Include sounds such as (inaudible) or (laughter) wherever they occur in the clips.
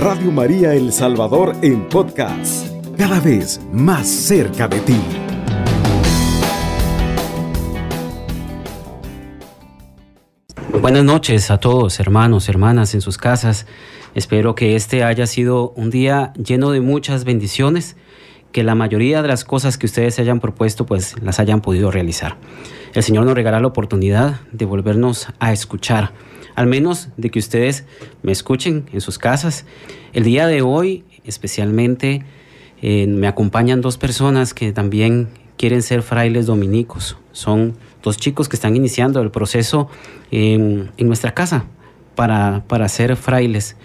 Radio María El Salvador en podcast, cada vez más cerca de ti. Buenas noches a todos, hermanos, hermanas en sus casas. Espero que este haya sido un día lleno de muchas bendiciones, que la mayoría de las cosas que ustedes se hayan propuesto pues las hayan podido realizar. El Señor nos regala la oportunidad de volvernos a escuchar, al menos de que ustedes me escuchen en sus casas. El día de hoy especialmente eh, me acompañan dos personas que también quieren ser frailes dominicos. Son dos chicos que están iniciando el proceso en, en nuestra casa para, para ser frailes.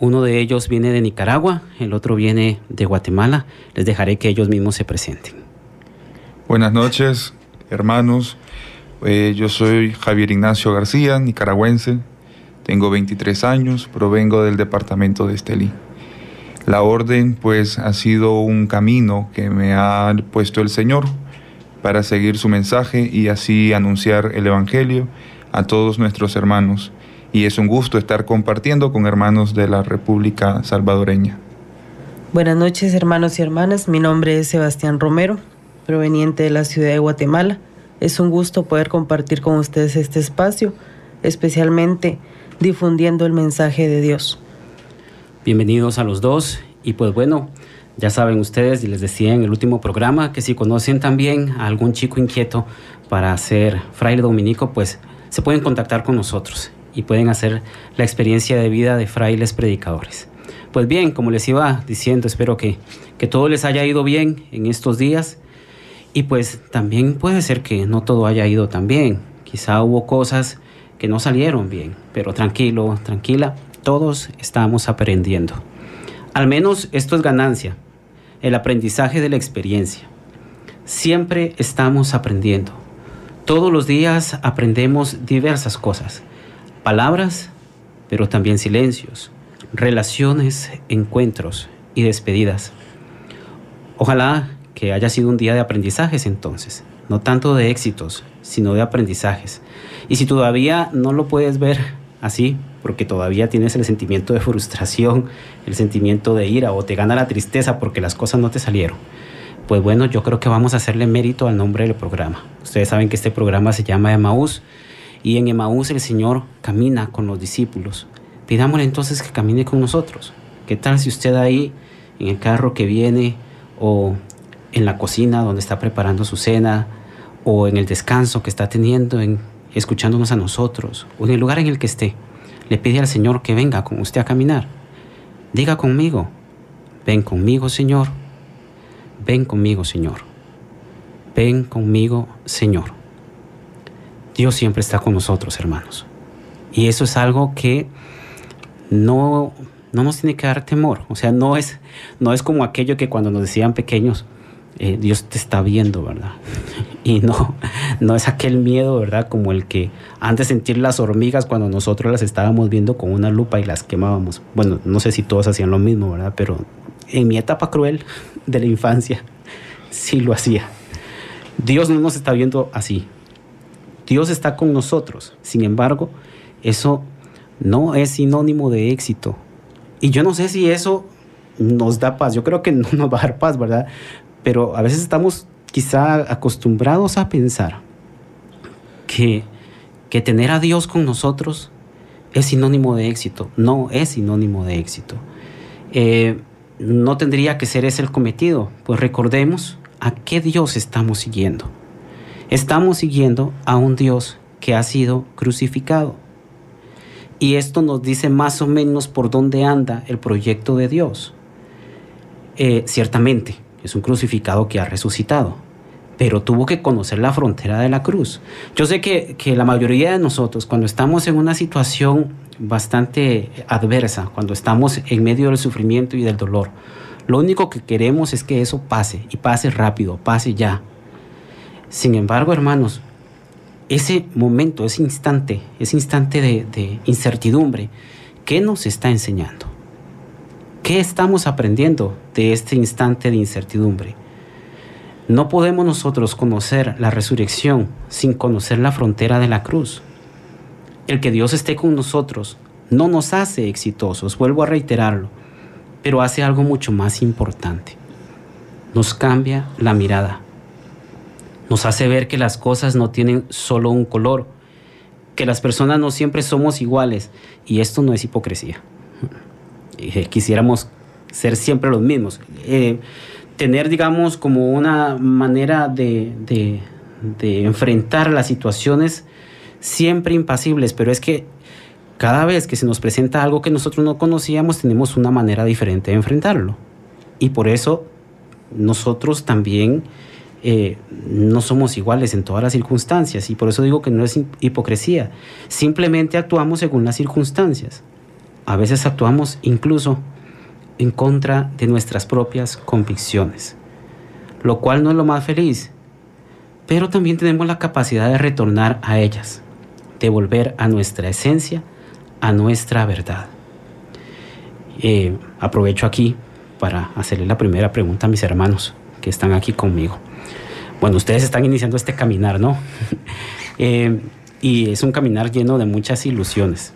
Uno de ellos viene de Nicaragua, el otro viene de Guatemala. Les dejaré que ellos mismos se presenten. Buenas noches, hermanos. Eh, yo soy Javier Ignacio García, nicaragüense. Tengo 23 años, provengo del departamento de Estelí. La orden pues ha sido un camino que me ha puesto el Señor para seguir su mensaje y así anunciar el Evangelio a todos nuestros hermanos. Y es un gusto estar compartiendo con hermanos de la República Salvadoreña. Buenas noches hermanos y hermanas, mi nombre es Sebastián Romero, proveniente de la ciudad de Guatemala. Es un gusto poder compartir con ustedes este espacio, especialmente difundiendo el mensaje de Dios. Bienvenidos a los dos y pues bueno, ya saben ustedes, y les decía en el último programa, que si conocen también a algún chico inquieto para ser fraile dominico, pues se pueden contactar con nosotros y pueden hacer la experiencia de vida de frailes predicadores. Pues bien, como les iba diciendo, espero que, que todo les haya ido bien en estos días y pues también puede ser que no todo haya ido tan bien. Quizá hubo cosas que no salieron bien, pero tranquilo, tranquila, todos estamos aprendiendo. Al menos esto es ganancia, el aprendizaje de la experiencia. Siempre estamos aprendiendo. Todos los días aprendemos diversas cosas. Palabras, pero también silencios, relaciones, encuentros y despedidas. Ojalá que haya sido un día de aprendizajes entonces, no tanto de éxitos, sino de aprendizajes. Y si todavía no lo puedes ver así, porque todavía tienes el sentimiento de frustración, el sentimiento de ira o te gana la tristeza porque las cosas no te salieron. Pues bueno, yo creo que vamos a hacerle mérito al nombre del programa. Ustedes saben que este programa se llama Emaús y en Emaús el Señor camina con los discípulos. Pidámosle entonces que camine con nosotros. ¿Qué tal si usted ahí en el carro que viene o en la cocina donde está preparando su cena o en el descanso que está teniendo, en, escuchándonos a nosotros o en el lugar en el que esté? le pide al Señor que venga con usted a caminar. Diga conmigo, ven conmigo Señor, ven conmigo Señor, ven conmigo Señor. Dios siempre está con nosotros, hermanos. Y eso es algo que no, no nos tiene que dar temor. O sea, no es, no es como aquello que cuando nos decían pequeños, eh, Dios te está viendo, ¿verdad? Y no, no es aquel miedo, ¿verdad? Como el que antes sentir las hormigas cuando nosotros las estábamos viendo con una lupa y las quemábamos. Bueno, no sé si todos hacían lo mismo, ¿verdad? Pero en mi etapa cruel de la infancia, sí lo hacía. Dios no nos está viendo así. Dios está con nosotros. Sin embargo, eso no es sinónimo de éxito. Y yo no sé si eso nos da paz. Yo creo que no nos va a dar paz, ¿verdad? Pero a veces estamos quizá acostumbrados a pensar que, que tener a Dios con nosotros es sinónimo de éxito. No es sinónimo de éxito. Eh, no tendría que ser ese el cometido, pues recordemos a qué Dios estamos siguiendo. Estamos siguiendo a un Dios que ha sido crucificado. Y esto nos dice más o menos por dónde anda el proyecto de Dios. Eh, ciertamente, es un crucificado que ha resucitado, pero tuvo que conocer la frontera de la cruz. Yo sé que, que la mayoría de nosotros, cuando estamos en una situación bastante adversa, cuando estamos en medio del sufrimiento y del dolor, lo único que queremos es que eso pase y pase rápido, pase ya. Sin embargo, hermanos, ese momento, ese instante, ese instante de, de incertidumbre, ¿qué nos está enseñando? ¿Qué estamos aprendiendo de este instante de incertidumbre? No podemos nosotros conocer la resurrección sin conocer la frontera de la cruz. El que Dios esté con nosotros no nos hace exitosos, vuelvo a reiterarlo. pero hace algo mucho más importante. Nos cambia la mirada. Nos hace ver que las cosas no tienen solo un color, que las personas no siempre somos iguales. Y esto no es hipocresía. Eh, quisiéramos ser siempre los mismos. Eh, tener, digamos, como una manera de, enfrentar las situaciones siempre impasibles, pero es que cada vez que se nos presenta algo que nosotros no conocíamos, tenemos una manera diferente de enfrentarlo. Y por eso nosotros también eh, no somos iguales en todas las circunstancias. Y por eso digo que no es hipocresía. Simplemente actuamos según las circunstancias. A veces actuamos incluso en contra de nuestras propias convicciones, lo cual no es lo más feliz. Pero también tenemos la capacidad de retornar a ellas, de volver a nuestra esencia, a nuestra verdad. Eh, aprovecho aquí para hacerle la primera pregunta a mis hermanos que están aquí conmigo. Bueno, ustedes están iniciando este caminar, ¿no? (laughs) Eh, y es un caminar lleno de muchas ilusiones.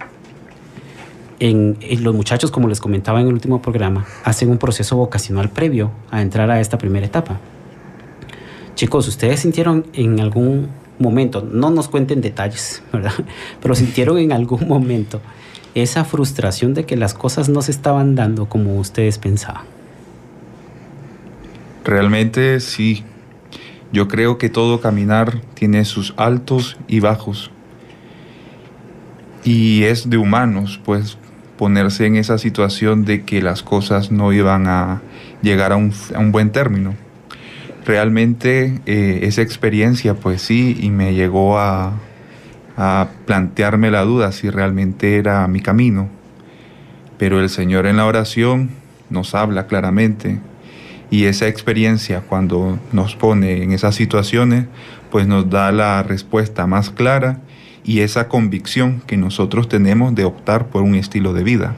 Los muchachos, como les comentaba en el último programa, hacen un proceso vocacional previo a entrar a esta primera etapa. Chicos, ¿ustedes sintieron en algún momento, no nos cuenten detalles, (laughs) ¿verdad? Pero sintieron en algún momento esa frustración de que las cosas no se estaban dando como ustedes pensaban. Realmente sí. Yo creo que todo caminar tiene sus altos y bajos. Y es de humanos, pues, ponerse en esa situación de que las cosas no iban a llegar a un, buen término realmente eh, esa experiencia, pues sí, y me llegó a, a plantearme la duda si realmente era mi camino. Pero el Señor en la oración nos habla claramente y esa experiencia cuando nos pone en esas situaciones, pues nos da la respuesta más clara y esa convicción que nosotros tenemos de optar por un estilo de vida,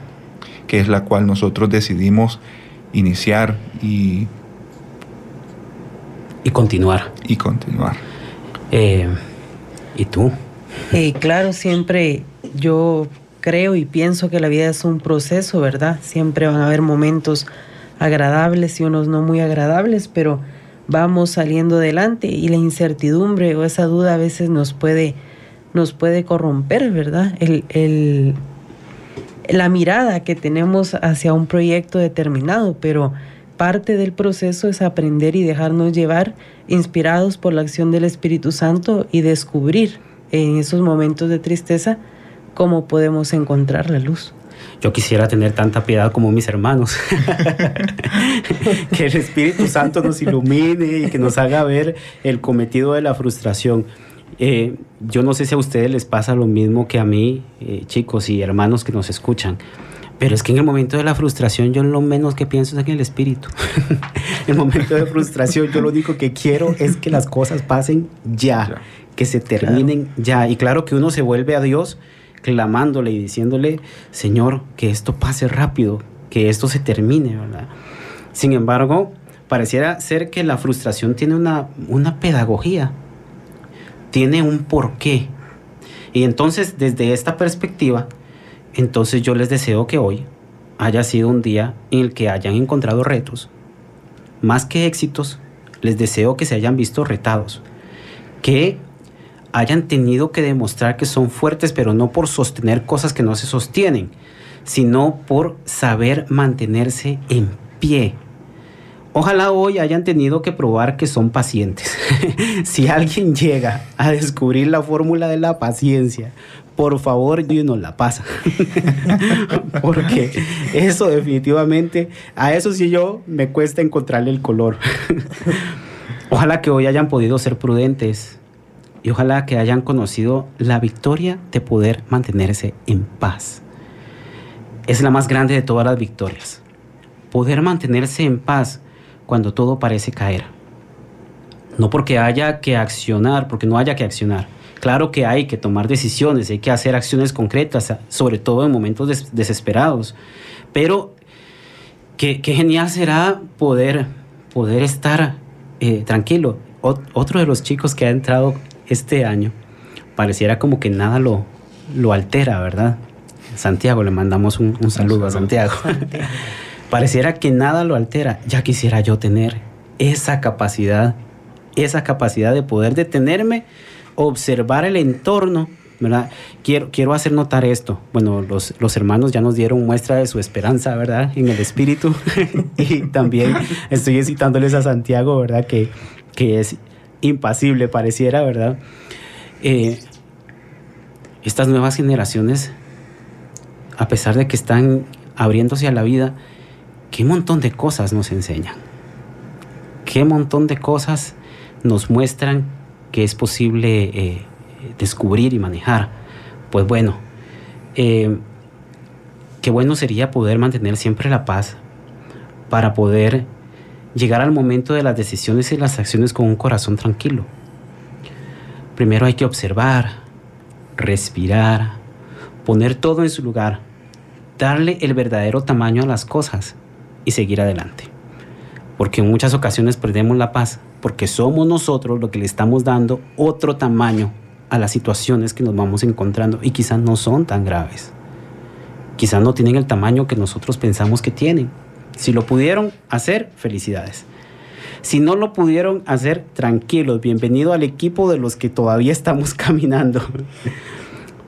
que es la cual nosotros decidimos iniciar y y continuar. Y continuar. Eh, ¿Y tú? Eh, claro, siempre yo creo y pienso que la vida es un proceso, ¿verdad? Siempre van a haber momentos agradables y unos no muy agradables, pero vamos saliendo adelante y la incertidumbre o esa duda a veces nos puede, nos puede corromper, ¿verdad? El, el, la mirada que tenemos hacia un proyecto determinado, pero Parte del proceso es aprender y dejarnos llevar, inspirados por la acción del Espíritu Santo y descubrir en esos momentos de tristeza cómo podemos encontrar la luz. Yo quisiera tener tanta piedad como mis hermanos. (laughs) que el Espíritu Santo nos ilumine y que nos haga ver el cometido de la frustración. Eh, yo no sé si a ustedes les pasa lo mismo que a mí, eh, chicos y hermanos que nos escuchan. Pero es que en el momento de la frustración yo lo menos que pienso es en el espíritu. (laughs) en el momento de frustración yo lo único que quiero es que las cosas pasen ya, que se terminen ya. Y claro que uno se vuelve a Dios clamándole y diciéndole, Señor, que esto pase rápido, que esto se termine, ¿verdad? Sin embargo, pareciera ser que la frustración tiene una, una pedagogía, tiene un porqué. Y entonces, desde esta perspectiva, entonces yo les deseo que hoy haya sido un día en el que hayan encontrado retos. Más que éxitos, les deseo que se hayan visto retados. Que hayan tenido que demostrar que son fuertes, pero no por sostener cosas que no se sostienen, sino por saber mantenerse en pie. Ojalá hoy hayan tenido que probar que son pacientes. (laughs) si alguien llega a descubrir la fórmula de la paciencia por favor, y la pasa. (laughs) Porque eso definitivamente, a eso sí yo me cuesta encontrarle el color. (laughs) ojalá que hoy hayan podido ser prudentes y ojalá que hayan conocido la victoria de poder mantenerse en paz. Es la más grande de todas las victorias. Poder mantenerse en paz cuando todo parece caer. No porque haya que accionar, porque no haya que accionar, Claro que hay que tomar decisiones, hay que hacer acciones concretas, sobre todo en momentos desesperados. Pero qué, genial será poder, poder estar eh, tranquilo. otro de los chicos que ha entrado este año, pareciera como que nada lo, lo altera, ¿verdad? Santiago, le mandamos un, saludo a Santiago. (laughs) (laughs) Pareciera que nada lo altera. Ya quisiera yo tener esa capacidad, esa capacidad de poder detenerme, observar el entorno. Quiero, quiero hacer notar esto. Bueno, los, los hermanos ya nos dieron muestra de su esperanza, ¿verdad? En el espíritu. (laughs) y también estoy citándoles a Santiago, ¿verdad? Que, que es impasible, pareciera, ¿verdad? Eh, estas nuevas generaciones, a pesar de que están abriéndose a la vida, qué montón de cosas nos enseñan. Qué montón de cosas nos muestran que es posible eh, descubrir y manejar. Pues bueno, eh, qué bueno sería poder mantener siempre la paz para poder llegar al momento de las decisiones y las acciones con un corazón tranquilo. Primero hay que observar, respirar, poner todo en su lugar, darle el verdadero tamaño a las cosas y seguir adelante. Porque en muchas ocasiones perdemos la paz porque somos nosotros lo que le estamos dando otro tamaño a las situaciones que nos vamos encontrando y quizás no son tan graves. Quizás no tienen el tamaño que nosotros pensamos que tienen. Si lo pudieron hacer, felicidades. Si no lo pudieron hacer, tranquilos, bienvenido al equipo de los que todavía estamos (laughs) caminando.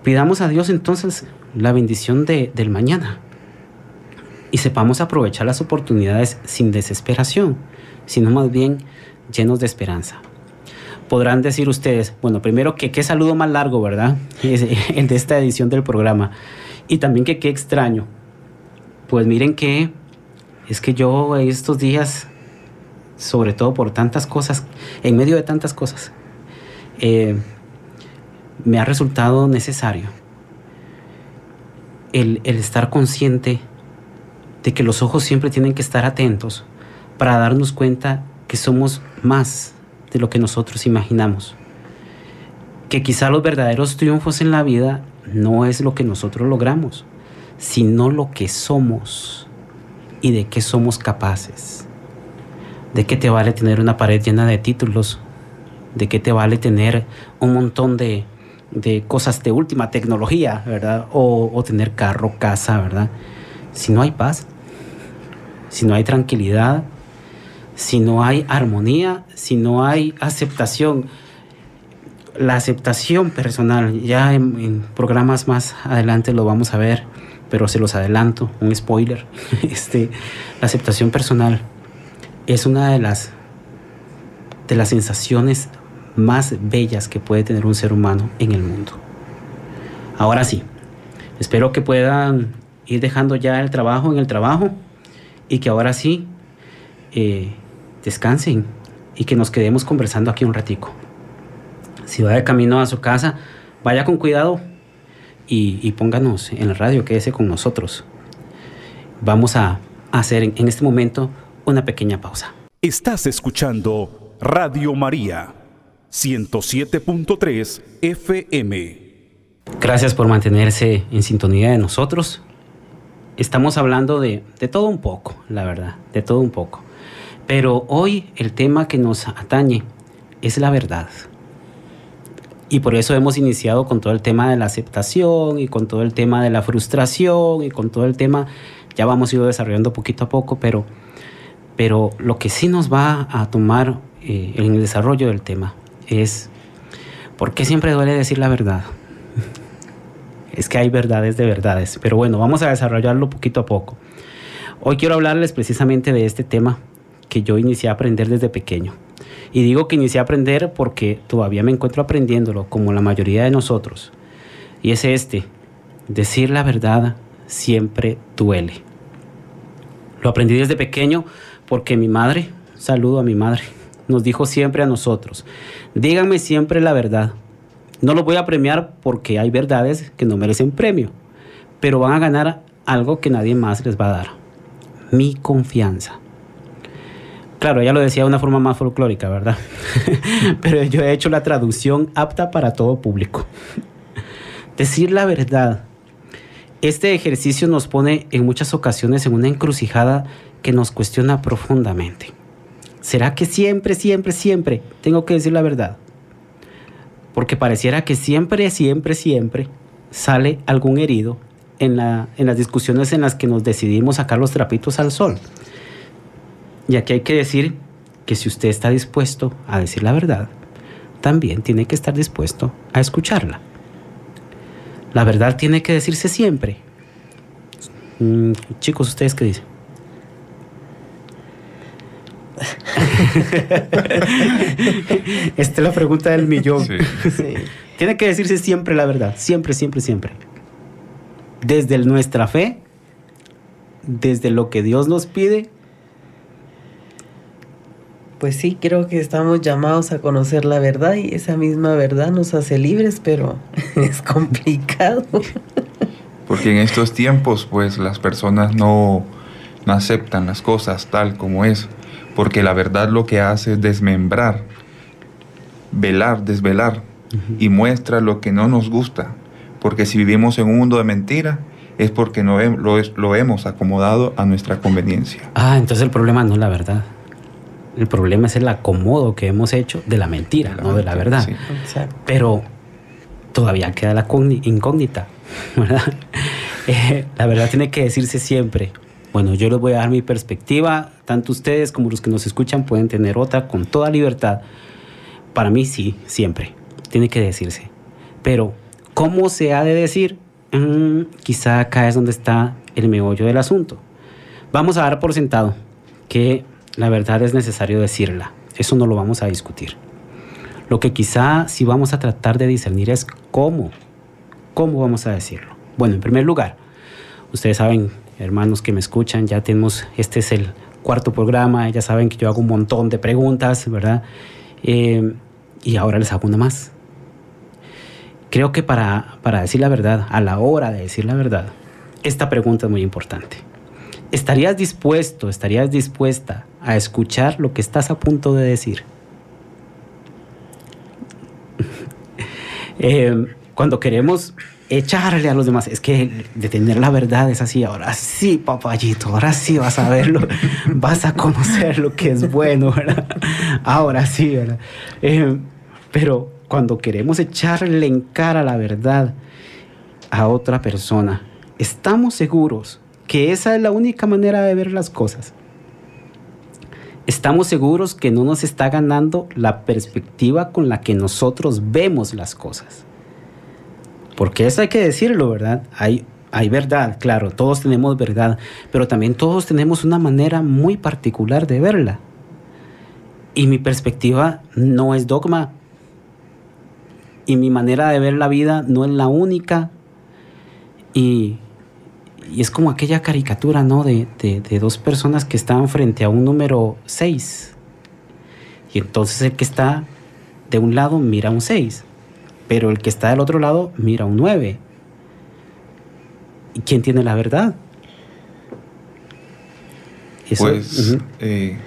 Pidamos a Dios entonces la bendición de, del mañana y sepamos aprovechar las oportunidades sin desesperación, sino más bien llenos de esperanza. Podrán decir ustedes, bueno, primero que qué saludo más largo, ¿verdad? (laughs) El de esta edición del programa. Y también que qué extraño. Pues miren que es que yo estos días, sobre todo por tantas cosas, en medio de tantas cosas, eh, me ha resultado necesario el, el estar consciente de que los ojos siempre tienen que estar atentos para darnos cuenta que somos más de lo que nosotros imaginamos. Que quizá los verdaderos triunfos en la vida no es lo que nosotros logramos, sino lo que somos y de qué somos capaces. ¿De qué te vale tener una pared llena de títulos? ¿De qué te vale tener un montón de, de cosas de última tecnología, verdad? O, o tener carro, casa, ¿verdad? Si no hay paz, si no hay tranquilidad, si no hay armonía, si no hay aceptación. La aceptación personal, ya en, programas más adelante lo vamos a ver, pero se los adelanto, un spoiler. (laughs) Este, la aceptación personal es una de las, de las sensaciones más bellas que puede tener un ser humano en el mundo. Ahora sí, espero que puedan ir dejando ya el trabajo en el trabajo y que ahora sí eh, descansen y que nos quedemos conversando aquí un ratico. Si va de camino a su casa, vaya con cuidado y, pónganos en la radio, quédese con nosotros. Vamos a hacer en este momento una pequeña pausa. Estás escuchando Radio María 107.3 FM. Gracias por mantenerse en sintonía de nosotros. Estamos hablando de, de todo un poco, la verdad, de todo un poco. Pero hoy el tema que nos atañe es la verdad. Y por eso hemos iniciado con todo el tema de la aceptación y con todo el tema de la frustración y con todo el tema, ya vamos a ir desarrollando poquito a poco, pero, pero lo que sí nos va a tomar eh, en el desarrollo del tema es, ¿por qué siempre duele decir la verdad? Es que hay verdades de verdades, pero bueno, vamos a desarrollarlo poquito a poco. Hoy quiero hablarles precisamente de este tema que yo inicié a aprender desde pequeño. Y digo que inicié a aprender porque todavía me encuentro aprendiéndolo, como la mayoría de nosotros. Y es este, decir la verdad siempre duele. Lo aprendí desde pequeño porque mi madre, saludo a mi madre, nos dijo siempre a nosotros, díganme siempre la verdad. No los voy a premiar porque hay verdades que no merecen premio, pero van a ganar algo que nadie más les va a dar. Mi confianza. Claro, ella lo decía de una forma más folclórica, ¿verdad? (laughs) Pero yo he hecho la traducción apta para todo público. (laughs) Decir la verdad. Este ejercicio nos pone en muchas ocasiones en una encrucijada que nos cuestiona profundamente. ¿Será que siempre, siempre, siempre tengo que decir la verdad? Porque pareciera que siempre, siempre, siempre sale algún herido en, la, en las discusiones en las que nos decidimos sacar los trapitos al sol. Y aquí hay que decir que si usted está dispuesto a decir la verdad, también tiene que estar dispuesto a escucharla. La verdad tiene que decirse siempre. Mm, chicos, ¿ustedes qué dicen? (laughs) Esta es la pregunta del millón. Sí. Tiene que decirse siempre la verdad, siempre, siempre, siempre. Desde nuestra fe, desde lo que Dios nos pide. Pues sí, creo que estamos llamados a conocer la verdad y esa misma verdad nos hace libres, pero (laughs) es complicado. Porque en estos tiempos, pues las personas no, no aceptan las cosas tal como es. Porque la verdad lo que hace es desmembrar, velar, desvelar y muestra lo que no nos gusta. Porque si vivimos en un mundo de mentira, es porque no lo, hemos acomodado a nuestra conveniencia. Ah, entonces el problema no es la verdad. El problema es el acomodo que hemos hecho de la mentira, no de la verdad. sí. Pero todavía queda la incógnita, (laughs) ¿verdad? (laughs) Eh, la verdad tiene que decirse siempre. Bueno, yo les voy a dar mi perspectiva, tanto ustedes como los que nos escuchan pueden tener otra con toda libertad. Para mí sí, siempre. Tiene que decirse. Pero, ¿cómo se ha de decir? Mm, quizá acá es donde está el meollo del asunto. Vamos a dar por sentado que la verdad es necesario decirla. Eso no lo vamos a discutir. Lo que quizá sí vamos a tratar de discernir es cómo. ¿Cómo vamos a decirlo? Bueno, en primer lugar, ustedes saben, hermanos que me escuchan, ya tenemos, este es el cuarto programa, ya saben que yo hago un montón de preguntas, ¿verdad? Eh, y ahora les hago una más. Creo que para, para decir la verdad, a la hora de decir la verdad, esta pregunta es muy importante. ¿Estarías dispuesto, estarías dispuesta a escuchar lo que estás a punto de decir? (laughs) Eh, cuando queremos echarle a los demás, es que de tener la verdad es así, ahora sí, papayito, ahora sí vas a verlo, (laughs) vas a conocer lo que es bueno, ¿verdad? Ahora sí, ¿verdad? Eh, pero cuando queremos echarle en cara la verdad a otra persona, estamos seguros que esa es la única manera de ver las cosas. Estamos seguros que no nos está ganando la perspectiva con la que nosotros vemos las cosas. Porque eso hay que decirlo, ¿verdad? Hay, hay verdad, claro, todos tenemos verdad, pero también todos tenemos una manera muy particular de verla. Y mi perspectiva no es dogma. Y mi manera de ver la vida no es la única. Y, y es como aquella caricatura, ¿no? De, de- de dos personas que están frente a un número 6. Y entonces el que está de un lado mira un 6, pero el que está del otro lado mira un 9. ¿Y quién tiene la verdad? Eso- Pues eh,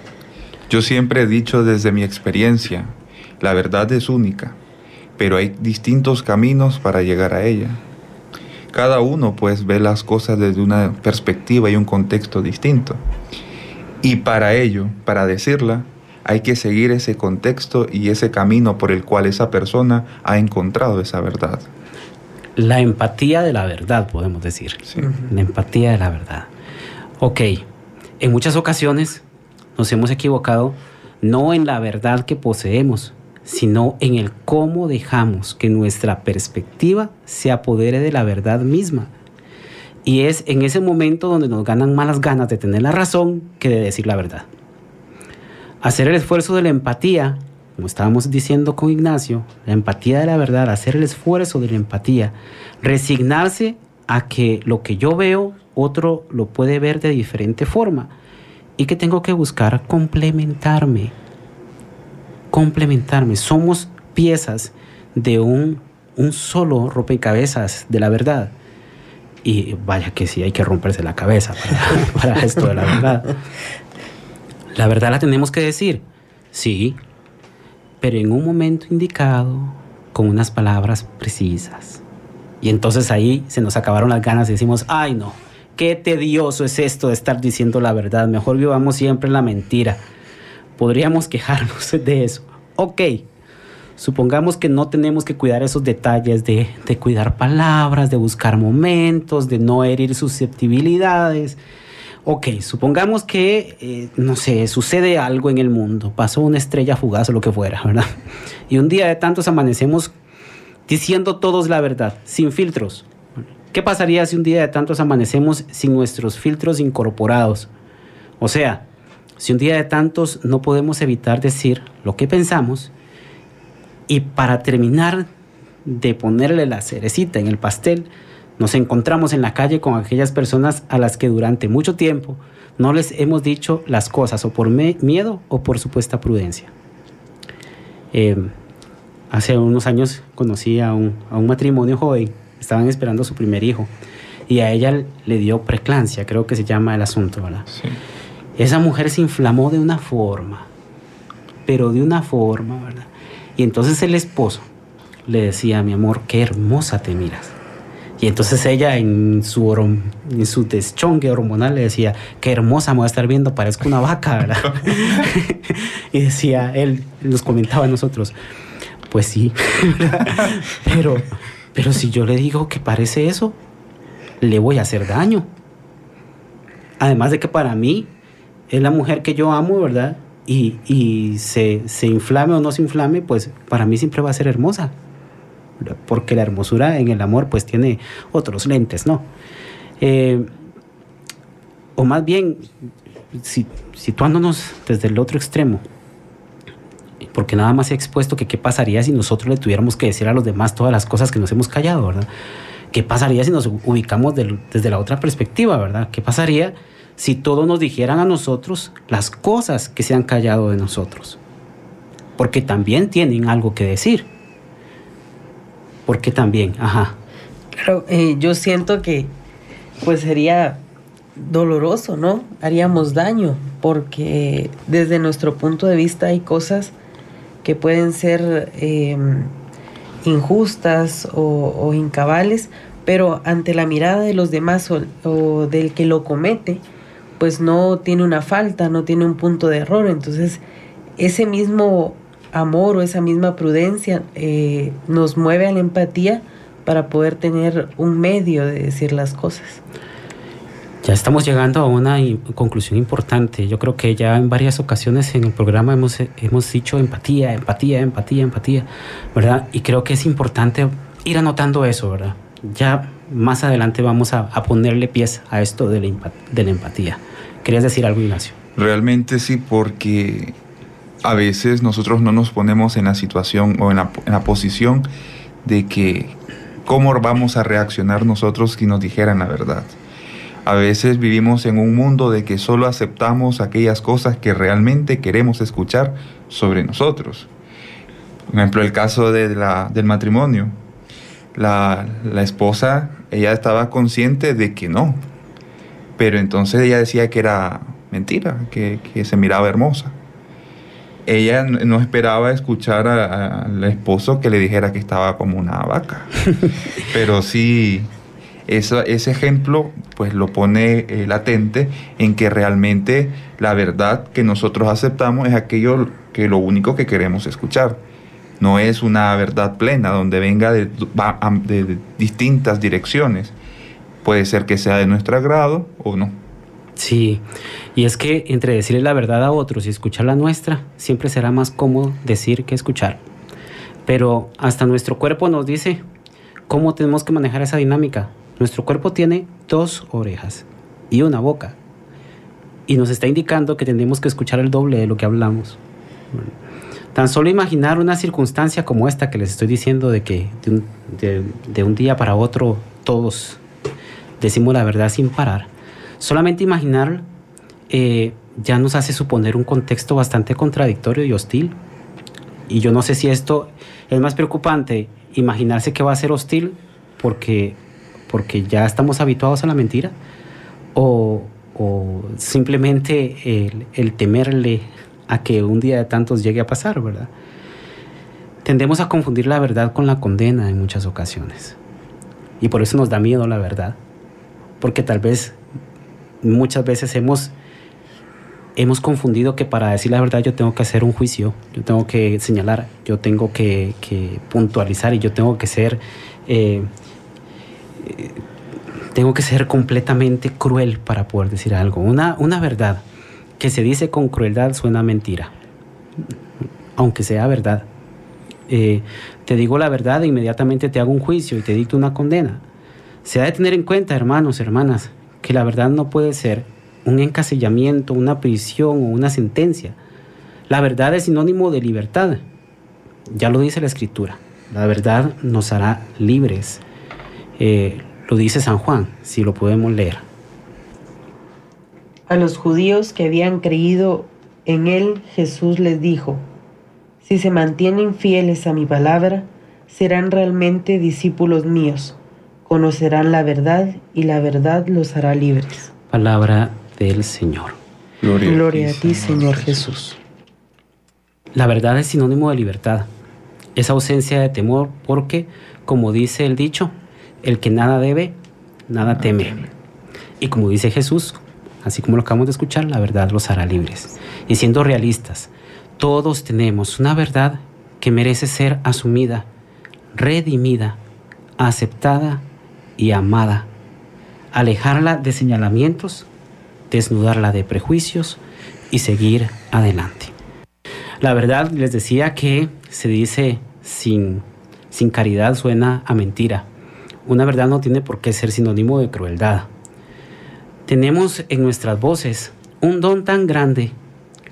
yo siempre he dicho desde mi experiencia, la verdad es única, pero hay distintos caminos para llegar a ella. Cada uno pues ve las cosas desde una perspectiva y un contexto distinto. Y para ello, para decirla, hay que seguir ese contexto y ese camino por el cual esa persona ha encontrado esa verdad. La empatía de la verdad, podemos decir. Sí. La empatía de la verdad. Ok, en muchas ocasiones nos hemos equivocado no en la verdad que poseemos, sino en el cómo dejamos que nuestra perspectiva se apodere de la verdad misma. Y es en ese momento donde nos ganan malas ganas de tener la razón que de decir la verdad. Hacer el esfuerzo de la empatía, como estábamos diciendo con Ignacio, la empatía de la verdad, hacer el esfuerzo de la empatía, resignarse a que lo que yo veo, otro lo puede ver de diferente forma y que tengo que buscar complementarme. Complementarme. Somos piezas de un, un solo rompecabezas de la verdad. Y vaya que sí, hay que romperse la cabeza para, (laughs) para esto de la verdad. La verdad la tenemos que decir, sí, pero en un momento indicado, con unas palabras precisas. Y entonces ahí se nos acabaron las ganas y decimos, ay no, qué tedioso es esto de estar diciendo la verdad, mejor vivamos siempre la mentira. Podríamos quejarnos (laughs) de eso. Ok, Supongamos que no tenemos que cuidar esos detalles de, de cuidar palabras, de buscar momentos, de no herir susceptibilidades. Ok, supongamos que, eh, no sé, sucede algo en el mundo, pasó una estrella fugaz o lo que fuera, ¿verdad? Y un día de tantos amanecemos diciendo todos la verdad, sin filtros. ¿Qué pasaría si un día de tantos amanecemos sin nuestros filtros incorporados? O sea, si un día de tantos no podemos evitar decir lo que pensamos y para terminar de ponerle la cerecita en el pastel, nos encontramos en la calle con aquellas personas a las que durante mucho tiempo no les hemos dicho las cosas o por miedo o por supuesta prudencia. Eh, hace unos años conocí a un, a un matrimonio joven, estaban esperando a su primer hijo y a ella le dio preclancia, creo que se llama el asunto, ¿verdad? Sí. Esa mujer se inflamó de una forma, pero de una forma, ¿verdad? Y entonces el esposo le decía, mi amor, qué hermosa te miras. Y entonces ella en su, en su deschongue hormonal le decía, qué hermosa me voy a estar viendo, parezco una vaca, ¿verdad? (laughs) y decía, él nos comentaba a nosotros, pues sí, pero, pero si yo le digo que parece eso, le voy a hacer daño. Además de que para mí es la mujer que yo amo, ¿verdad? Y, y se, se inflame o no se inflame, pues para mí siempre va a ser hermosa porque la hermosura en el amor pues tiene otros lentes, ¿no? Eh, o más bien, situándonos desde el otro extremo, porque nada más he expuesto que qué pasaría si nosotros le tuviéramos que decir a los demás todas las cosas que nos hemos callado, ¿verdad? ¿Qué pasaría si nos ubicamos desde la otra perspectiva, ¿verdad? ¿Qué pasaría si todos nos dijeran a nosotros las cosas que se han callado de nosotros? Porque también tienen algo que decir. Porque también, ajá. Claro, eh, yo siento que pues sería doloroso, ¿no? Haríamos daño, porque desde nuestro punto de vista hay cosas que pueden ser em, injustas o, incabales, pero ante la mirada de los demás o, del que lo comete, pues no tiene una falta, no tiene un punto de error. Entonces, ese mismo amor o esa misma prudencia eh, nos mueve a la empatía para poder tener un medio de decir las cosas. Ya estamos llegando a una conclusión importante. Yo creo que ya en varias ocasiones en el programa hemos, hemos dicho empatía, empatía, empatía, empatía, ¿verdad? Y creo que es importante ir anotando eso, ¿verdad? Ya más adelante vamos a, ponerle pies a esto de la, de la empatía. ¿Querías decir algo, Ignacio? Realmente sí, porque a veces nosotros no nos ponemos en la situación o en la, posición de que cómo vamos a reaccionar nosotros si nos dijeran la verdad. A veces vivimos en un mundo de que solo aceptamos aquellas cosas que realmente queremos escuchar sobre nosotros. Por ejemplo, el caso de la, del matrimonio. La, esposa, ella estaba consciente de que no, pero entonces ella decía que era mentira, que, que se miraba hermosa ella no esperaba escuchar al esposo que le dijera que estaba como una vaca. (laughs) Pero sí, ese ejemplo pues lo pone eh, latente en que realmente la verdad que nosotros aceptamos es aquello que lo único que queremos escuchar. No es una verdad plena donde venga de, de distintas direcciones. Puede ser que sea de nuestro agrado o no. Sí, y es que entre decirle la verdad a otros y escuchar la nuestra, siempre será más cómodo decir que escuchar. Pero hasta nuestro cuerpo nos dice cómo tenemos que manejar esa dinámica. Nuestro cuerpo tiene dos orejas y una boca. Y nos está indicando que tenemos que escuchar el doble de lo que hablamos. Tan solo imaginar una circunstancia como esta que les estoy diciendo de que de un día para otro todos decimos la verdad sin parar Solamente imaginar eh, ya nos hace suponer un contexto bastante contradictorio y hostil. Y yo no sé si esto es más preocupante, imaginarse que va a ser hostil porque, porque ya estamos habituados a la mentira, o, simplemente el, el, temerle a que un día de tantos llegue a pasar, ¿verdad? Tendemos a confundir la verdad con la condena en muchas ocasiones. Y por eso nos da miedo la verdad. Porque tal vez muchas veces hemos hemos confundido que para decir la verdad yo tengo que hacer un juicio, yo tengo que señalar, yo tengo que, puntualizar y yo tengo que ser... Eh, eh, tengo que ser completamente cruel para poder decir algo. Una, una verdad que se dice con crueldad suena mentira, aunque sea verdad. Eh, te digo la verdad e inmediatamente te hago un juicio y te dicto una condena. Se ha de tener en cuenta, hermanos, hermanas, que la verdad no puede ser un encasillamiento, una prisión o una sentencia. La verdad es sinónimo de libertad. Ya lo dice la escritura. La verdad nos hará libres. Eh, lo dice San Juan, si lo podemos leer. A los judíos que habían creído en él, Jesús les dijo, si se mantienen fieles a mi palabra, serán realmente discípulos míos, conocerán la verdad y la verdad los hará libres. Palabra del Señor. Gloria, a ti, Señor Jesús. La verdad es sinónimo de libertad. Es ausencia de temor porque, como dice el dicho, el que nada debe, nada teme. Y como dice Jesús, así como lo acabamos de escuchar, la verdad los hará libres. Y siendo realistas, todos tenemos una verdad que merece ser asumida, redimida, aceptada y amada. Alejarla de señalamientos desnudarla de prejuicios y seguir adelante. La verdad, les decía que se dice sin, sin caridad suena a mentira. Una verdad no tiene por qué ser sinónimo de crueldad. Tenemos en nuestras voces un don tan grande.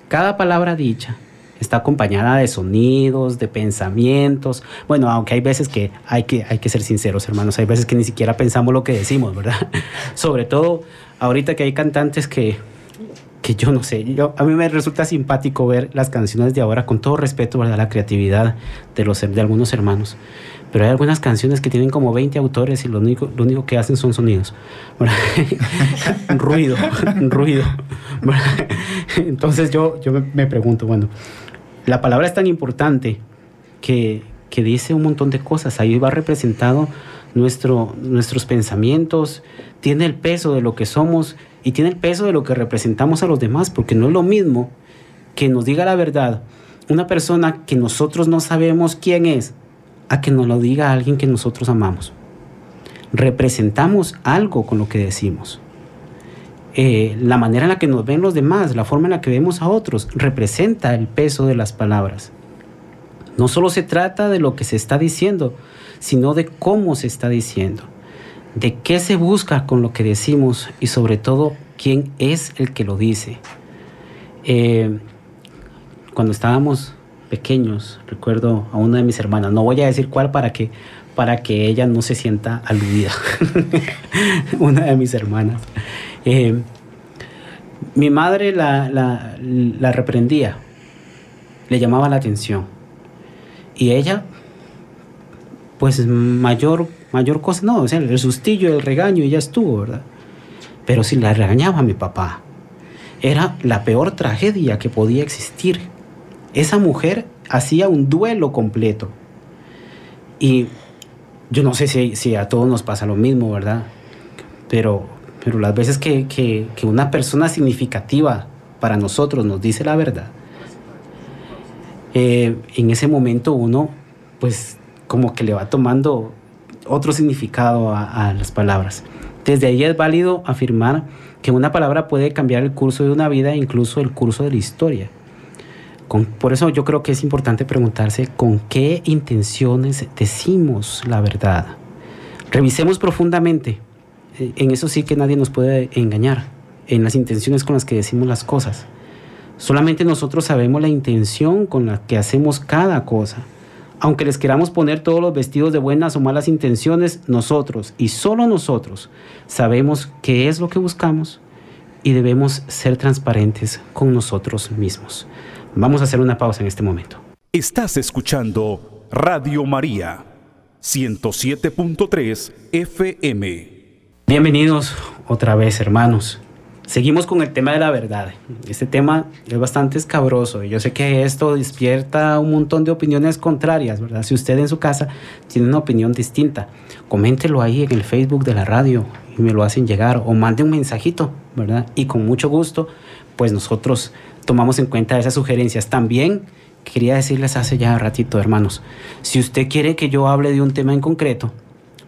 Cada palabra dicha está acompañada de sonidos, de pensamientos. Bueno, aunque hay veces que hay que, hay que ser sinceros, hermanos, hay veces que ni siquiera pensamos lo que decimos, ¿verdad? (laughs) Sobre todo ahorita que hay cantantes que, que yo no sé, yo, a mí me resulta simpático ver las canciones de ahora, con todo respeto, ¿verdad? La creatividad de, los, de algunos hermanos. Pero hay algunas canciones que tienen como 20 autores y lo único, lo único que hacen son sonidos. (laughs) ruido, (laughs) ruido. Entonces yo, yo me pregunto, bueno, la palabra es tan importante que, que dice un montón de cosas. Ahí va representado nuestro, nuestros pensamientos, tiene el peso de lo que somos y tiene el peso de lo que representamos a los demás, porque no es lo mismo que nos diga la verdad una persona que nosotros no sabemos quién es, a que nos lo diga alguien que nosotros amamos. Representamos algo con lo que decimos. Eh, la manera en la que nos ven los demás, la forma en la que vemos a otros, representa el peso de las palabras. No solo se trata de lo que se está diciendo, sino de cómo se está diciendo, de qué se busca con lo que decimos y sobre todo quién es el que lo dice. Eh, cuando estábamos pequeños, recuerdo a una de mis hermanas, no voy a decir cuál para que, para que ella no se sienta aludida, (laughs) una de mis hermanas. Eh, mi madre la, la, reprendía, le llamaba la atención y ella pues mayor, mayor cosa, no, o sea, el sustillo, el regaño y ya estuvo, ¿verdad? Pero si la regañaba mi papá, era la peor tragedia que podía existir. Esa mujer hacía un duelo completo. Y yo no sé si, si a todos nos pasa lo mismo, ¿verdad? Pero, pero las veces que, que, una persona significativa para nosotros nos dice la verdad, eh, en ese momento uno pues como que le va tomando otro significado a, las palabras. Desde ahí es válido afirmar que una palabra puede cambiar el curso de una vida, incluso el curso de la historia. por eso yo creo que es importante preguntarse con qué intenciones decimos la verdad. Revisemos profundamente. En eso sí que nadie nos puede engañar, en las intenciones con las que decimos las cosas. Solamente nosotros sabemos la intención con la que hacemos cada cosa. Aunque les queramos poner todos los vestidos de buenas o malas intenciones, nosotros y solo nosotros sabemos qué es lo que buscamos y debemos ser transparentes con nosotros mismos. Vamos a hacer una pausa en este momento. Estás escuchando Radio María 107.3 FM. Bienvenidos otra vez, hermanos. Seguimos con el tema de la verdad. Este tema es bastante escabroso y yo sé que esto despierta un montón de opiniones contrarias, ¿verdad? Si usted en su casa tiene una opinión distinta, coméntelo ahí en el Facebook de la radio y me lo hacen llegar o mande un mensajito, ¿verdad? Y con mucho gusto pues nosotros tomamos en cuenta esas sugerencias. También quería decirles hace ya ratito, hermanos, si usted quiere que yo hable de un tema en concreto,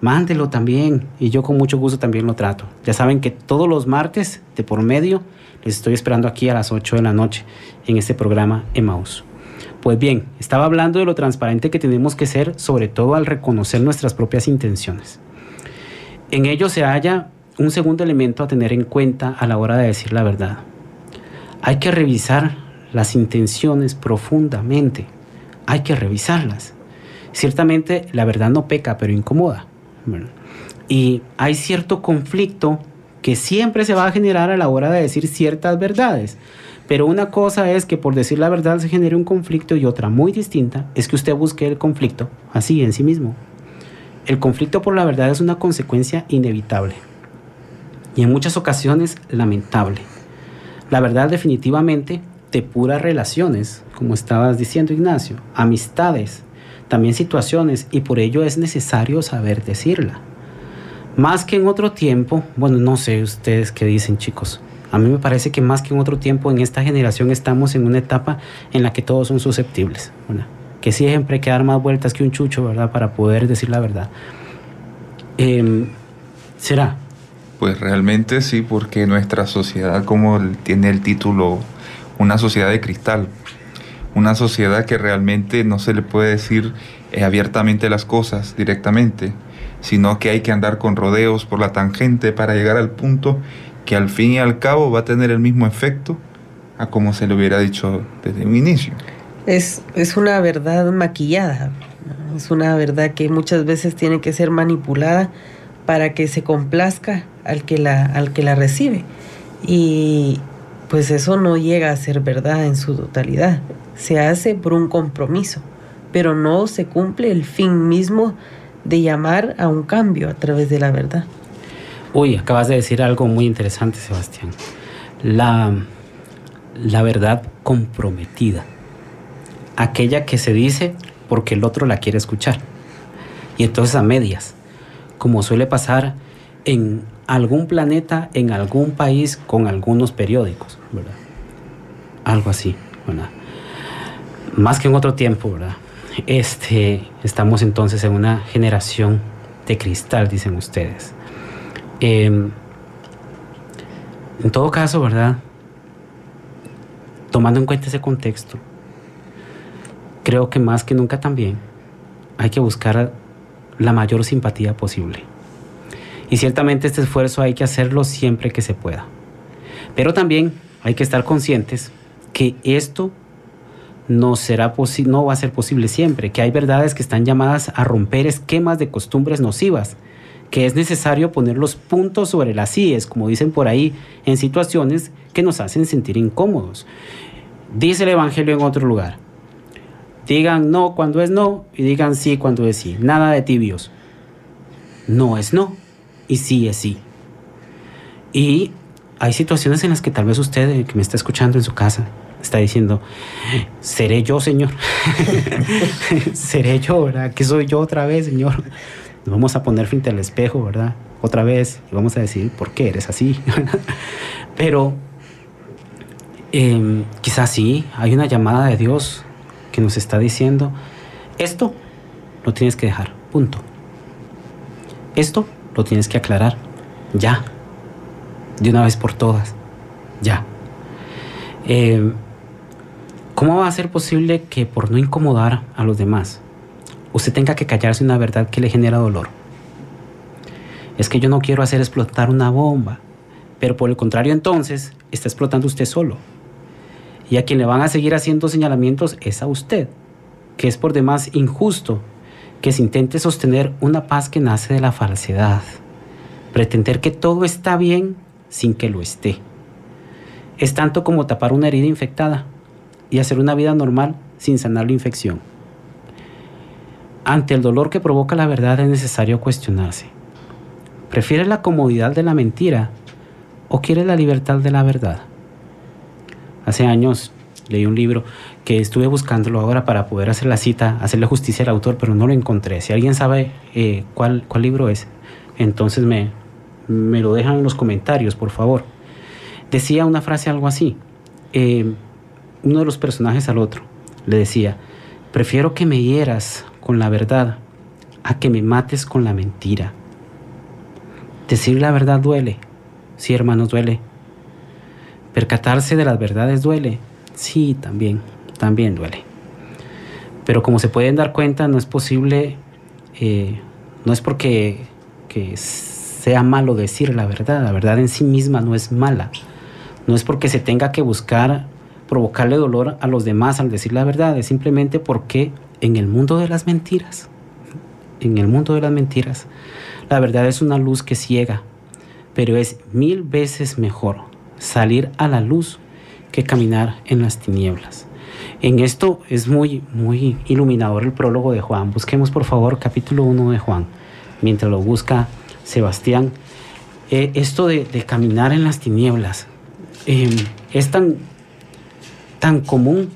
mándelo también y yo con mucho gusto también lo trato. Ya saben que todos los martes de por medio les estoy esperando aquí a las 8 de la noche en este programa Emmaus. Pues bien, estaba hablando de lo transparente que tenemos que ser, sobre todo al reconocer nuestras propias intenciones. En ello se halla un segundo elemento a tener en cuenta a la hora de decir la verdad. Hay que revisar las intenciones profundamente. Hay que revisarlas. Ciertamente la verdad no peca, pero incomoda. Y hay cierto conflicto que siempre se va a generar a la hora de decir ciertas verdades. Pero una cosa es que por decir la verdad se genere un conflicto y otra muy distinta es que usted busque el conflicto así en sí mismo. El conflicto por la verdad es una consecuencia inevitable y en muchas ocasiones lamentable. La verdad definitivamente depura relaciones, como estabas diciendo Ignacio, amistades, también situaciones y por ello es necesario saber decirla. Más que en otro tiempo, bueno, no sé ustedes qué dicen chicos, a mí me parece que más que en otro tiempo en esta generación estamos en una etapa en la que todos son susceptibles, que siempre hay que dar más vueltas que un chucho, ¿verdad? Para poder decir la verdad. Em, ¿Será? Pues realmente sí, porque nuestra sociedad, como tiene el título, una sociedad de cristal, una sociedad que realmente no se le puede decir eh, abiertamente las cosas directamente, sino que hay que andar con rodeos por la tangente para llegar al punto que al fin y al cabo va a tener el mismo efecto a como se le hubiera dicho desde un inicio. Es, es una verdad maquillada, es una verdad que muchas veces tiene que ser manipulada para que se complazca al que la, al que la recibe. Y pues eso no llega a ser verdad en su totalidad. Se hace por un compromiso, pero no se cumple el fin mismo de llamar a un cambio a través de la verdad. Uy, acabas de decir algo muy interesante, Sebastián. La, la verdad comprometida. Aquella que se dice porque el otro la quiere escuchar. Y entonces a medias, como suele pasar en algún planeta, en algún país, con algunos periódicos, ¿verdad? Algo así, ¿verdad? Más que en otro tiempo, ¿verdad? Este, estamos entonces en una generación de cristal, dicen ustedes. Em, en todo caso, ¿verdad? Tomando en cuenta ese contexto, creo que más que nunca también hay que buscar la mayor simpatía posible. Y ciertamente este esfuerzo hay que hacerlo siempre que se pueda. Pero también hay que estar conscientes que esto no, será no va a ser posible siempre, que hay verdades que están llamadas a romper esquemas de costumbres nocivas que es necesario poner los puntos sobre las IES, como dicen por ahí, en situaciones que nos hacen sentir incómodos. Dice el Evangelio en otro lugar. Digan no cuando es no y digan sí cuando es sí. Nada de tibios. No es no y sí es sí. Y hay situaciones en las que tal vez usted, que me está escuchando en su casa, está diciendo, seré yo, Señor. (laughs) seré yo, ¿verdad? Que soy yo otra vez, Señor nos vamos a poner frente al espejo, ¿verdad? Otra vez y vamos a decir, ¿por qué eres así? (laughs) Pero em, quizás sí, hay una llamada de Dios que nos está diciendo, esto lo tienes que dejar, punto. Esto lo tienes que aclarar, ya, de una vez por todas, ya. Em, ¿Cómo va a ser posible que por no incomodar a los demás, usted tenga que callarse una verdad que le genera dolor. Es que yo no quiero hacer explotar una bomba, pero por el contrario entonces está explotando usted solo. Y a quien le van a seguir haciendo señalamientos es a usted, que es por demás injusto que se intente sostener una paz que nace de la falsedad, pretender que todo está bien sin que lo esté. Es tanto como tapar una herida infectada y hacer una vida normal sin sanar la infección. Ante el dolor que provoca la verdad es necesario cuestionarse. ¿Prefiere la comodidad de la mentira o quiere la libertad de la verdad? Hace años leí un libro que estuve buscándolo ahora para poder hacer la cita, hacerle justicia al autor, pero no lo encontré. Si alguien sabe eh, cuál, cuál libro es, entonces me, me lo dejan en los comentarios, por favor. Decía una frase algo así. eh, uno de los personajes al otro. Le decía, prefiero que me hieras con la verdad a que me mates con la mentira. Decir la verdad duele. Sí, hermanos, duele. Percatarse de las verdades duele. Sí, también, también duele. Pero como se pueden dar cuenta, no es posible, eh, no es porque que sea malo decir la verdad. La verdad en sí misma no es mala. No es porque se tenga que buscar provocarle dolor a los demás al decir la verdad. Es simplemente porque en el mundo de las mentiras, en el mundo de las mentiras, la verdad es una luz que ciega, pero es mil veces mejor salir a la luz que caminar en las tinieblas. En esto es muy, muy iluminador el prólogo de Juan. Busquemos por favor capítulo 1 de Juan, mientras lo busca Sebastián. Eh, esto de, caminar en las tinieblas em, es tan, tan común,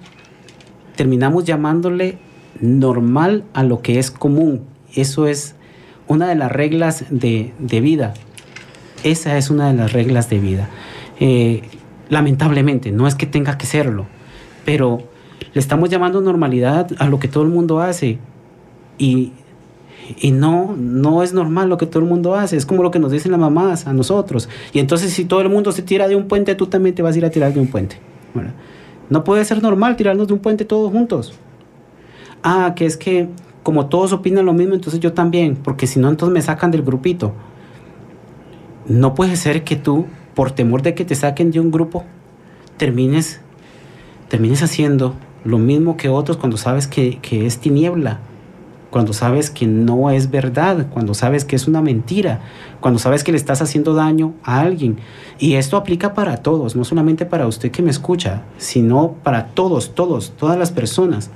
terminamos llamándole normal a lo que es común. Eso es una de las reglas de, vida. Esa es una de las reglas de vida. Eh, lamentablemente, no es que tenga que serlo, pero le estamos llamando normalidad a lo que todo el mundo hace. Y, y no, no es normal lo que todo el mundo hace. Es como lo que nos dicen las mamás a nosotros. Y entonces si todo el mundo se tira de un puente, tú también te vas a ir a tirar de un puente. No puede ser normal tirarnos de un puente todos juntos. Ah, que es que como todos opinan lo mismo, entonces yo también, porque si no, entonces me sacan del grupito. No puede ser que tú, por temor de que te saquen de un grupo, termines, termines haciendo lo mismo que otros cuando sabes que, que es tiniebla, cuando sabes que no es verdad, cuando sabes que es una mentira, cuando sabes que le estás haciendo daño a alguien. Y esto aplica para todos, no solamente para usted que me escucha, sino para todos, todos, todas las personas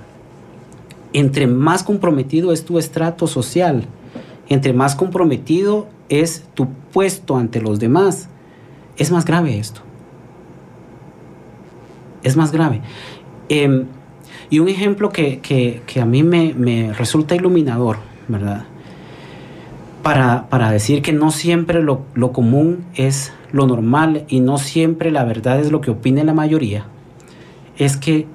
entre más comprometido es tu estrato social, entre más comprometido es tu puesto ante los demás, es más grave esto. Es más grave. Em, y un ejemplo que, a mí me, resulta iluminador, ¿verdad? Para, para decir que no siempre lo, lo, común es lo normal y no siempre la verdad es lo que opine la mayoría, es que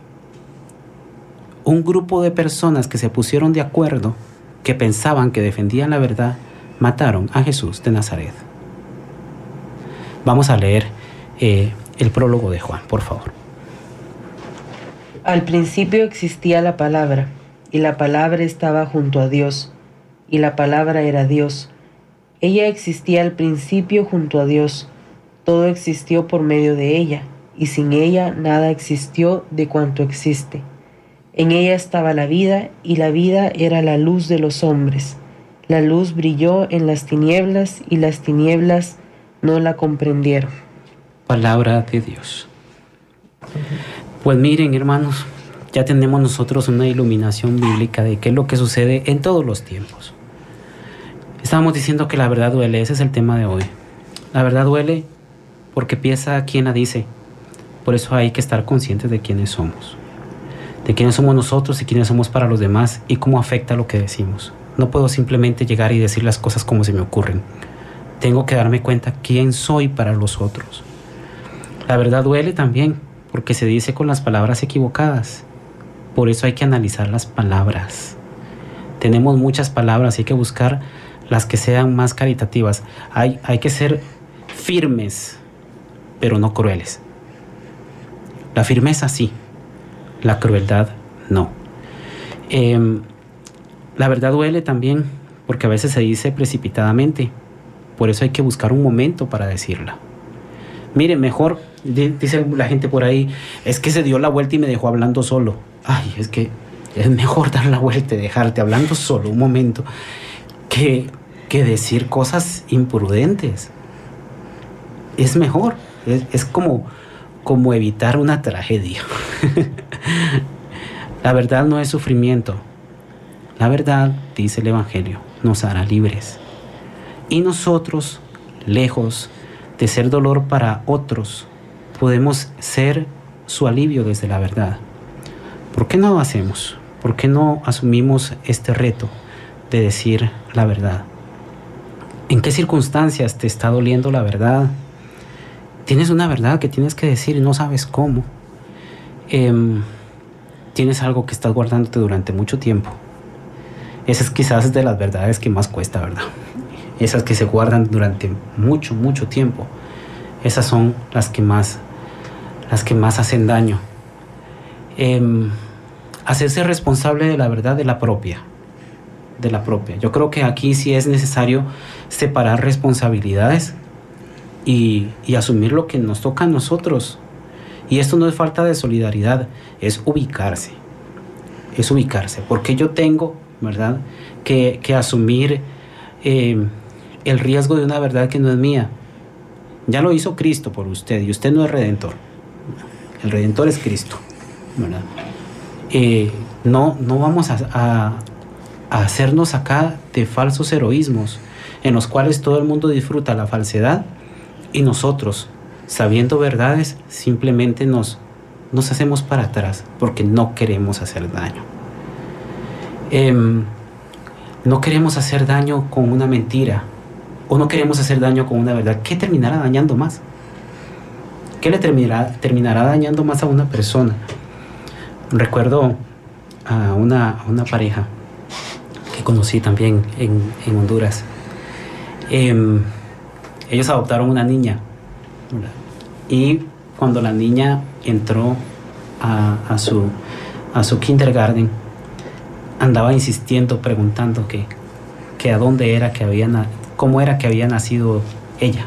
un grupo de personas que se pusieron de acuerdo, que pensaban que defendían la verdad, mataron a Jesús de Nazaret. Vamos a leer eh, el prólogo de Juan, por favor. Al principio existía la palabra, y la palabra estaba junto a Dios, y la palabra era Dios. Ella existía al principio junto a Dios. Todo existió por medio de ella, y sin ella nada existió de cuanto existe. En ella estaba la vida y la vida era la luz de los hombres. La luz brilló en las tinieblas y las tinieblas no la comprendieron. Palabra de Dios. Pues miren hermanos, ya tenemos nosotros una iluminación bíblica de qué es lo que sucede en todos los tiempos. Estábamos diciendo que la verdad duele, ese es el tema de hoy. La verdad duele porque piensa quien la dice. Por eso hay que estar conscientes de quiénes somos de quiénes somos nosotros y quiénes somos para los demás y cómo afecta lo que decimos. No puedo simplemente llegar y decir las cosas como se me ocurren. Tengo que darme cuenta quién soy para los otros. La verdad duele también porque se dice con las palabras equivocadas. Por eso hay que analizar las palabras. Tenemos muchas palabras hay que buscar las que sean más caritativas. Hay, hay que ser firmes, pero no crueles. La firmeza sí, la crueldad no. Em, la verdad duele también porque a veces se dice precipitadamente. Por eso hay que buscar un momento para decirla. Mire, mejor, dice la gente por ahí, es que se dio la vuelta y me dejó hablando solo. Ay, es que es mejor dar la vuelta y dejarte hablando solo un momento que, que decir cosas imprudentes. Es mejor, es como como evitar una tragedia. (laughs) la verdad no es sufrimiento. La verdad, dice el Evangelio, nos hará libres. Y nosotros, lejos de ser dolor para otros, podemos ser su alivio desde la verdad. ¿Por qué no lo hacemos? ¿Por qué no asumimos este reto de decir la verdad? ¿En qué circunstancias te está doliendo la verdad? Tienes una verdad que tienes que decir y no sabes cómo. em, tienes algo que estás guardándote durante mucho tiempo. Quizás es de las verdades que más cuesta, ¿verdad? Esas que se guardan durante mucho, mucho tiempo. Esas son las que más, las que más hacen daño. Em, hacerse responsable de la verdad de la propia. De la propia. Yo creo que aquí sí es necesario separar responsabilidades y, y asumir lo que nos toca a nosotros. Y esto no es falta de solidaridad, es ubicarse. Es ubicarse. Porque yo tengo, ¿verdad?, que, que asumir eh, el riesgo de una verdad que no es mía. Ya lo hizo Cristo por usted y usted no es redentor. El redentor es Cristo. ¿verdad? Eh, no, no vamos a, hacernos acá de falsos heroísmos en los cuales todo el mundo disfruta la falsedad y nosotros, sabiendo verdades, simplemente nos, nos hacemos para atrás porque no queremos hacer daño. Eh, no queremos hacer daño con una mentira o no queremos hacer daño con una verdad. ¿Qué terminará dañando más? ¿Qué le terminará, terminará dañando más a una persona? Recuerdo a una, una pareja que conocí también en, en Honduras. Eh, ellos adoptaron una niña y cuando la niña entró a, su, a su kindergarten, andaba insistiendo, preguntando que, que a dónde era que había, cómo era que había nacido ella.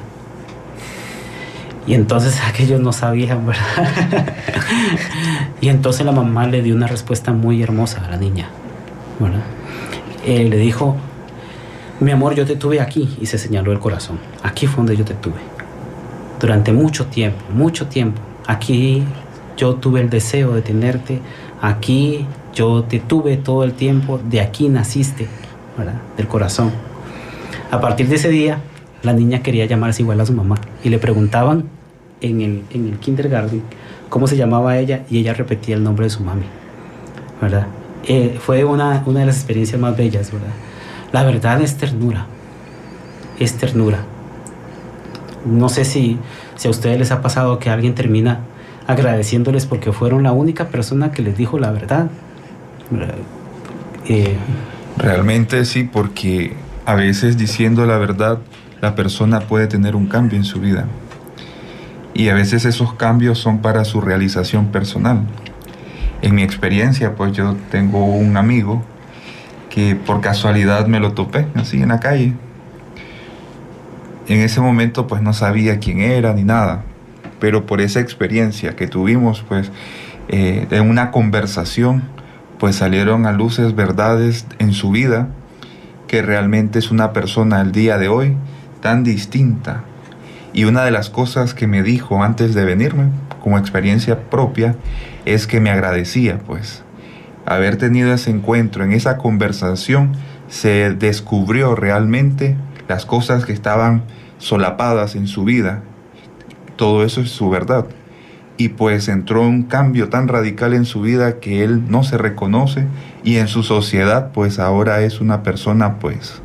Y entonces (laughs) aquellos no sabían, ¿verdad? (laughs) y entonces la mamá le dio una respuesta muy hermosa a la niña, ¿verdad? Eh, le dijo, mi amor, yo te tuve aquí, y se señaló el corazón. Aquí fue donde yo te tuve. Durante mucho tiempo, mucho tiempo. Aquí yo tuve el deseo de tenerte. Aquí yo te tuve todo el tiempo. De aquí naciste, ¿verdad? Del corazón. A partir de ese día, la niña quería llamarse igual a su mamá. Y le preguntaban en el, en el kindergarten cómo se llamaba ella y ella repetía el nombre de su mami, ¿verdad? Eh, fue una, una de las experiencias más bellas, ¿verdad? La verdad es ternura, es ternura. No sé si, si a ustedes les ha pasado que alguien termina agradeciéndoles porque fueron la única persona que les dijo la verdad. Eh, Realmente sí, porque a veces diciendo la verdad la persona puede tener un cambio en su vida. Y a veces esos cambios son para su realización personal. En mi experiencia, pues yo tengo un amigo que por casualidad me lo topé así en la calle. En ese momento pues no sabía quién era ni nada, pero por esa experiencia que tuvimos pues eh, en una conversación pues salieron a luces verdades en su vida que realmente es una persona al día de hoy tan distinta. Y una de las cosas que me dijo antes de venirme como experiencia propia es que me agradecía pues haber tenido ese encuentro, en esa conversación, se descubrió realmente las cosas que estaban solapadas en su vida. Todo eso es su verdad. Y pues entró un cambio tan radical en su vida que él no se reconoce y en su sociedad pues ahora es una persona pues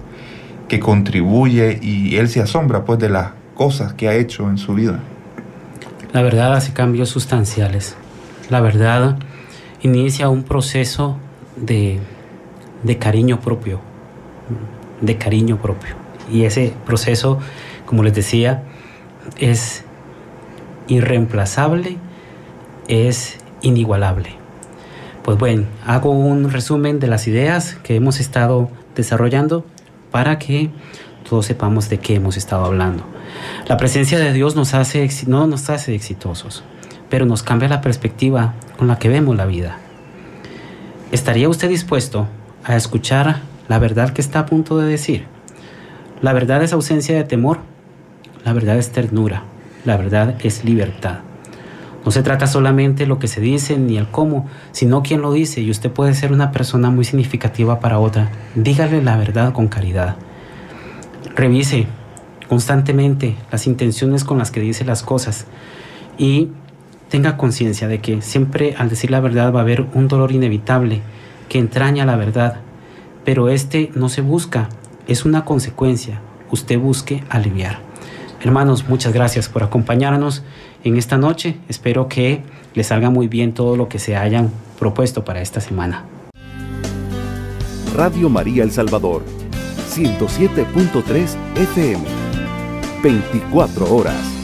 que contribuye y él se asombra pues de las cosas que ha hecho en su vida. La verdad hace cambios sustanciales. La verdad inicia un proceso de, de cariño propio, de cariño propio. Y ese proceso, como les decía, es irreemplazable, es inigualable. Pues bueno, hago un resumen de las ideas que hemos estado desarrollando para que todos sepamos de qué hemos estado hablando. La presencia de Dios nos hace, no nos hace exitosos, pero nos cambia la perspectiva con la que vemos la vida. ¿Estaría usted dispuesto a escuchar la verdad que está a punto de decir? La verdad es ausencia de temor, la verdad es ternura, la verdad es libertad. No se trata solamente lo que se dice ni el cómo, sino quién lo dice y usted puede ser una persona muy significativa para otra. Dígale la verdad con caridad. Revise constantemente las intenciones con las que dice las cosas y tenga conciencia de que siempre al decir la verdad va a haber un dolor inevitable que entraña la verdad, pero este no se busca, es una consecuencia. Usted busque aliviar. Hermanos, muchas gracias por acompañarnos en esta noche. Espero que les salga muy bien todo lo que se hayan propuesto para esta semana. Radio María El Salvador, 107.3 FM, 24 horas.